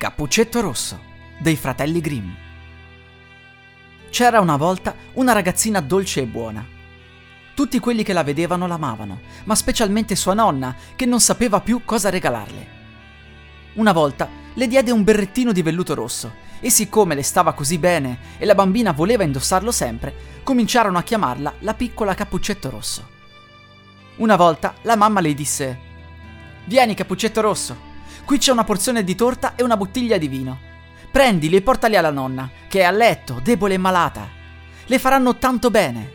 Cappuccetto Rosso, dei fratelli Grimm. C'era una volta una ragazzina dolce e buona. Tutti quelli che la vedevano l'amavano, ma specialmente sua nonna, che non sapeva più cosa regalarle. Una volta le diede un berrettino di velluto rosso e siccome le stava così bene e la bambina voleva indossarlo sempre, cominciarono a chiamarla la piccola Cappuccetto Rosso. Una volta la mamma le disse: Vieni, Cappuccetto Rosso, qui c'è una porzione di torta e una bottiglia di vino. Prendili e portali alla nonna, che è a letto, debole e malata. Le faranno tanto bene.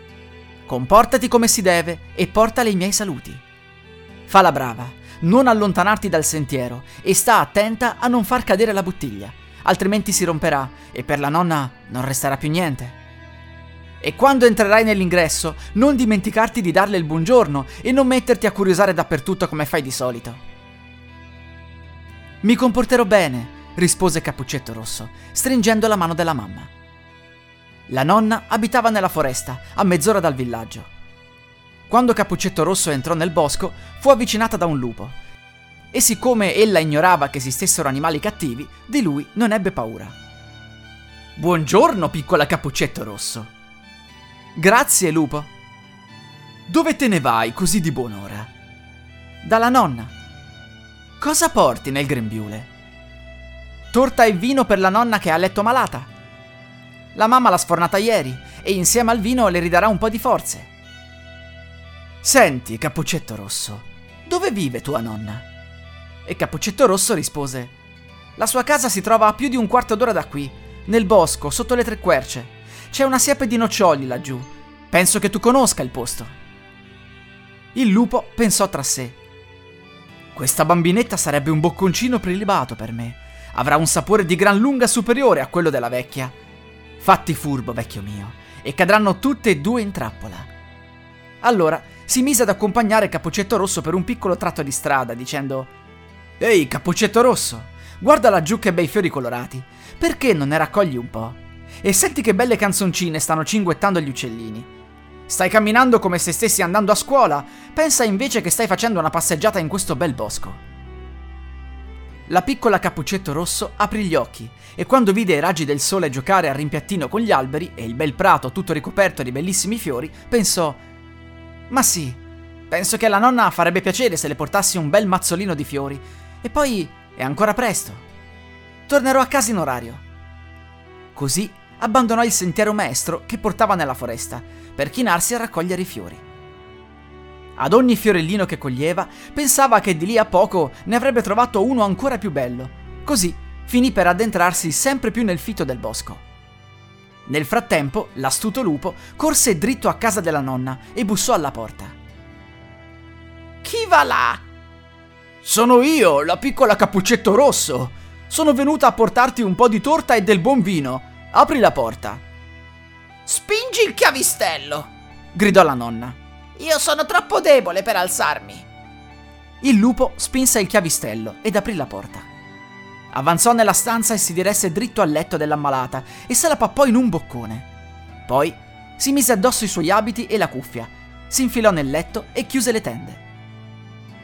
Comportati come si deve e portale i miei saluti. Fa la brava non allontanarti dal sentiero e sta attenta a non far cadere la bottiglia, altrimenti si romperà e per la nonna non resterà più niente. E quando entrerai nell'ingresso, non dimenticarti di darle il buongiorno e non metterti a curiosare dappertutto come fai di solito. Mi comporterò bene, rispose Cappuccetto Rosso, stringendo la mano della mamma. La nonna abitava nella foresta, a mezz'ora dal villaggio. Quando Cappuccetto Rosso entrò nel bosco, fu avvicinata da un lupo. E siccome ella ignorava che esistessero animali cattivi, di lui non ebbe paura. Buongiorno, piccola Cappuccetto Rosso. Grazie, lupo. Dove te ne vai così di buon'ora? Dalla nonna. Cosa porti nel grembiule? Torta e vino per la nonna che ha letto malata. La mamma l'ha sfornata ieri e insieme al vino le ridarà un po' di forze. Senti, Cappuccetto Rosso, dove vive tua nonna? E Cappuccetto Rosso rispose: La sua casa si trova a più di un quarto d'ora da qui, nel bosco, sotto le tre querce. C'è una siepe di noccioli laggiù. Penso che tu conosca il posto. Il lupo pensò tra sé. Questa bambinetta sarebbe un bocconcino prelibato per me. Avrà un sapore di gran lunga superiore a quello della vecchia. Fatti furbo, vecchio mio, e cadranno tutte e due in trappola. Allora si mise ad accompagnare Cappuccetto Rosso per un piccolo tratto di strada, dicendo: Ehi, Cappuccetto Rosso, guarda laggiù che bei fiori colorati. Perché non ne raccogli un po'? E senti che belle canzoncine stanno cinguettando gli uccellini. Stai camminando come se stessi andando a scuola, pensa invece che stai facendo una passeggiata in questo bel bosco. La piccola Cappuccetto Rosso aprì gli occhi e quando vide i raggi del sole giocare al rimpiattino con gli alberi e il bel prato tutto ricoperto di bellissimi fiori, pensò ma sì, penso che alla nonna farebbe piacere se le portassi un bel mazzolino di fiori. E poi è ancora presto. Tornerò a casa in orario. Così abbandonò il sentiero maestro che portava nella foresta per chinarsi a raccogliere i fiori. Ad ogni fiorellino che coglieva, pensava che di lì a poco ne avrebbe trovato uno ancora più bello. Così finì per addentrarsi sempre più nel fitto del bosco. Nel frattempo, l'astuto lupo corse dritto a casa della nonna e bussò alla porta. Chi va là? Sono io, la piccola Cappuccetto Rosso. Sono venuta a portarti un po' di torta e del buon vino. Apri la porta. Spingi il chiavistello, gridò la nonna. Io sono troppo debole per alzarmi. Il lupo spinse il chiavistello ed aprì la porta. Avanzò nella stanza e si diresse dritto al letto dell'ammalata e se la pappò in un boccone. Poi si mise addosso i suoi abiti e la cuffia, si infilò nel letto e chiuse le tende.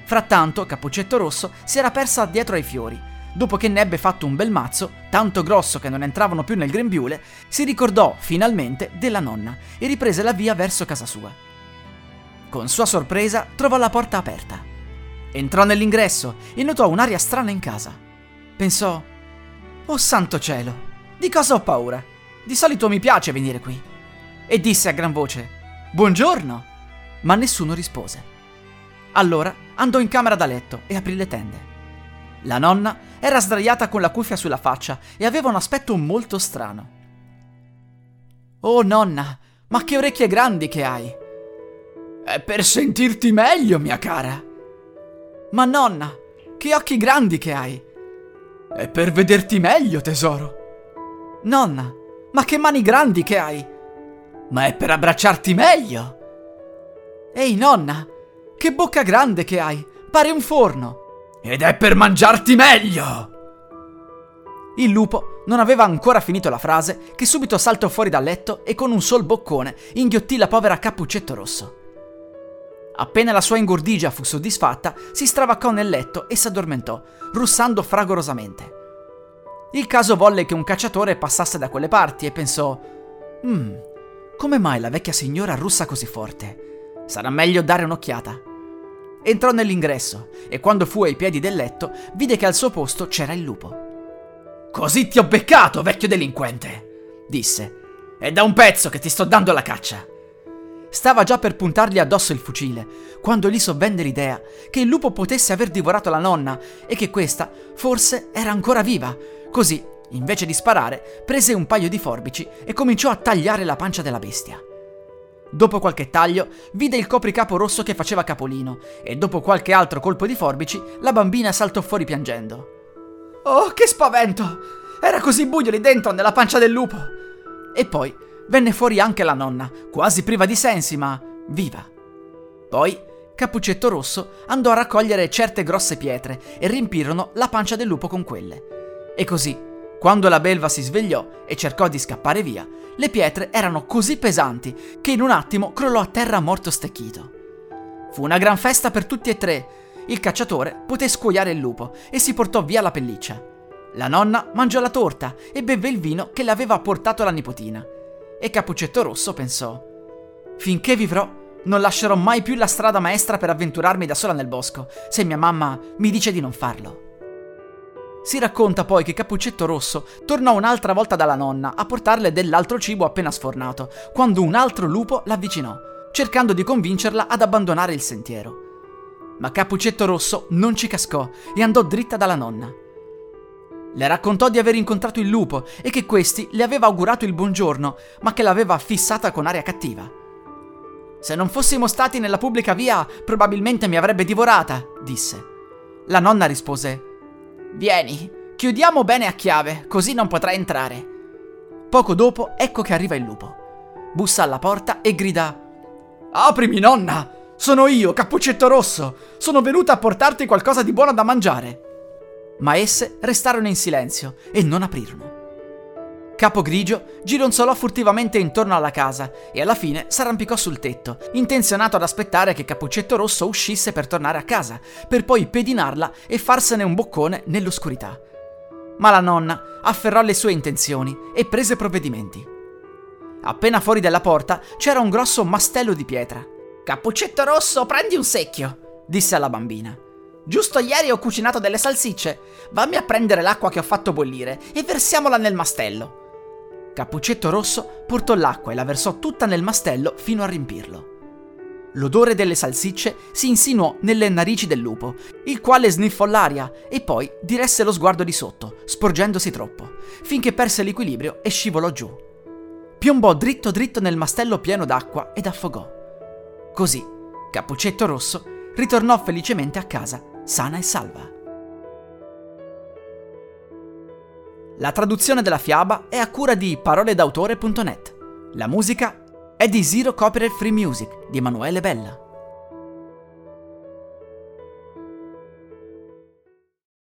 Frattanto Cappuccetto Rosso si era persa dietro ai fiori. Dopo che ne ebbe fatto un bel mazzo, tanto grosso che non entravano più nel grembiule, si ricordò finalmente della nonna e riprese la via verso casa sua. Con sua sorpresa trovò la porta aperta. Entrò nell'ingresso e notò un'aria strana in casa. Pensò, oh santo cielo, di cosa ho paura? Di solito mi piace venire qui. E disse a gran voce, buongiorno, ma nessuno rispose. Allora andò in camera da letto e aprì le tende. La nonna era sdraiata con la cuffia sulla faccia e aveva un aspetto molto strano. Oh nonna, ma che orecchie grandi che hai! È per sentirti meglio, mia cara. Ma nonna, che occhi grandi che hai! È per vederti meglio, tesoro. Nonna, ma che mani grandi che hai! Ma è per abbracciarti meglio! Ehi, nonna, che bocca grande che hai! Pare un forno! Ed è per mangiarti meglio! Il lupo non aveva ancora finito la frase che subito saltò fuori dal letto e con un sol boccone inghiottì la povera Cappuccetto Rosso. Appena la sua ingordigia fu soddisfatta, si stravaccò nel letto e s'addormentò, russando fragorosamente. Il caso volle che un cacciatore passasse da quelle parti e pensò: Mmm, come mai la vecchia signora russa così forte? Sarà meglio dare un'occhiata. Entrò nell'ingresso e quando fu ai piedi del letto vide che al suo posto c'era il lupo. Così ti ho beccato, vecchio delinquente, disse. È da un pezzo che ti sto dando la caccia. Stava già per puntargli addosso il fucile, quando gli sovvenne l'idea che il lupo potesse aver divorato la nonna e che questa forse era ancora viva. Così, invece di sparare, prese un paio di forbici e cominciò a tagliare la pancia della bestia. Dopo qualche taglio, vide il copricapo rosso che faceva capolino e dopo qualche altro colpo di forbici, la bambina saltò fuori piangendo. Oh, che spavento! Era così buio lì dentro nella pancia del lupo! E poi venne fuori anche la nonna, quasi priva di sensi, ma viva. Poi Cappuccetto Rosso andò a raccogliere certe grosse pietre e riempirono la pancia del lupo con quelle. E così, quando la belva si svegliò e cercò di scappare via, le pietre erano così pesanti che in un attimo crollò a terra morto stecchito. Fu una gran festa per tutti e tre il cacciatore poté scuoiare il lupo e si portò via la pelliccia. La nonna mangiò la torta e bevve il vino che le aveva portato la nipotina. E Cappuccetto Rosso pensò: Finché vivrò, non lascerò mai più la strada maestra per avventurarmi da sola nel bosco, se mia mamma mi dice di non farlo. Si racconta poi che Cappuccetto Rosso tornò un'altra volta dalla nonna a portarle dell'altro cibo appena sfornato, quando un altro lupo l'avvicinò, cercando di convincerla ad abbandonare il sentiero ma Cappuccetto Rosso non ci cascò e andò dritta dalla nonna. Le raccontò di aver incontrato il lupo e che questi le aveva augurato il buongiorno, ma che l'aveva fissata con aria cattiva. Se non fossimo stati nella pubblica via, probabilmente mi avrebbe divorata, disse. La nonna rispose: Vieni, chiudiamo bene a chiave, così non potrà entrare. Poco dopo, ecco che arriva il lupo. Bussa alla porta e grida: Aprimi, nonna! Sono io, Cappuccetto Rosso! Sono venuta a portarti qualcosa di buono da mangiare! Ma esse restarono in silenzio e non aprirono. Capo Grigio gironzolò furtivamente intorno alla casa e alla fine s'arrampicò sul tetto, intenzionato ad aspettare che Cappuccetto Rosso uscisse per tornare a casa, per poi pedinarla e farsene un boccone nell'oscurità. Ma la nonna afferrò le sue intenzioni e prese provvedimenti. Appena fuori dalla porta c'era un grosso mastello di pietra. Cappuccetto rosso, prendi un secchio, disse alla bambina. Giusto ieri ho cucinato delle salsicce. Vammi a prendere l'acqua che ho fatto bollire e versiamola nel mastello. Cappuccetto rosso portò l'acqua e la versò tutta nel mastello fino a riempirlo. L'odore delle salsicce si insinuò nelle narici del lupo, il quale sniffò l'aria e poi diresse lo sguardo di sotto, sporgendosi troppo, finché perse l'equilibrio e scivolò giù. Piombò dritto dritto nel mastello pieno d'acqua ed affogò. Così, Cappuccetto Rosso ritornò felicemente a casa, sana e salva. La traduzione della fiaba è a cura di paroledautore.net. La musica è di Zero Copyright Free Music di Emanuele Bella.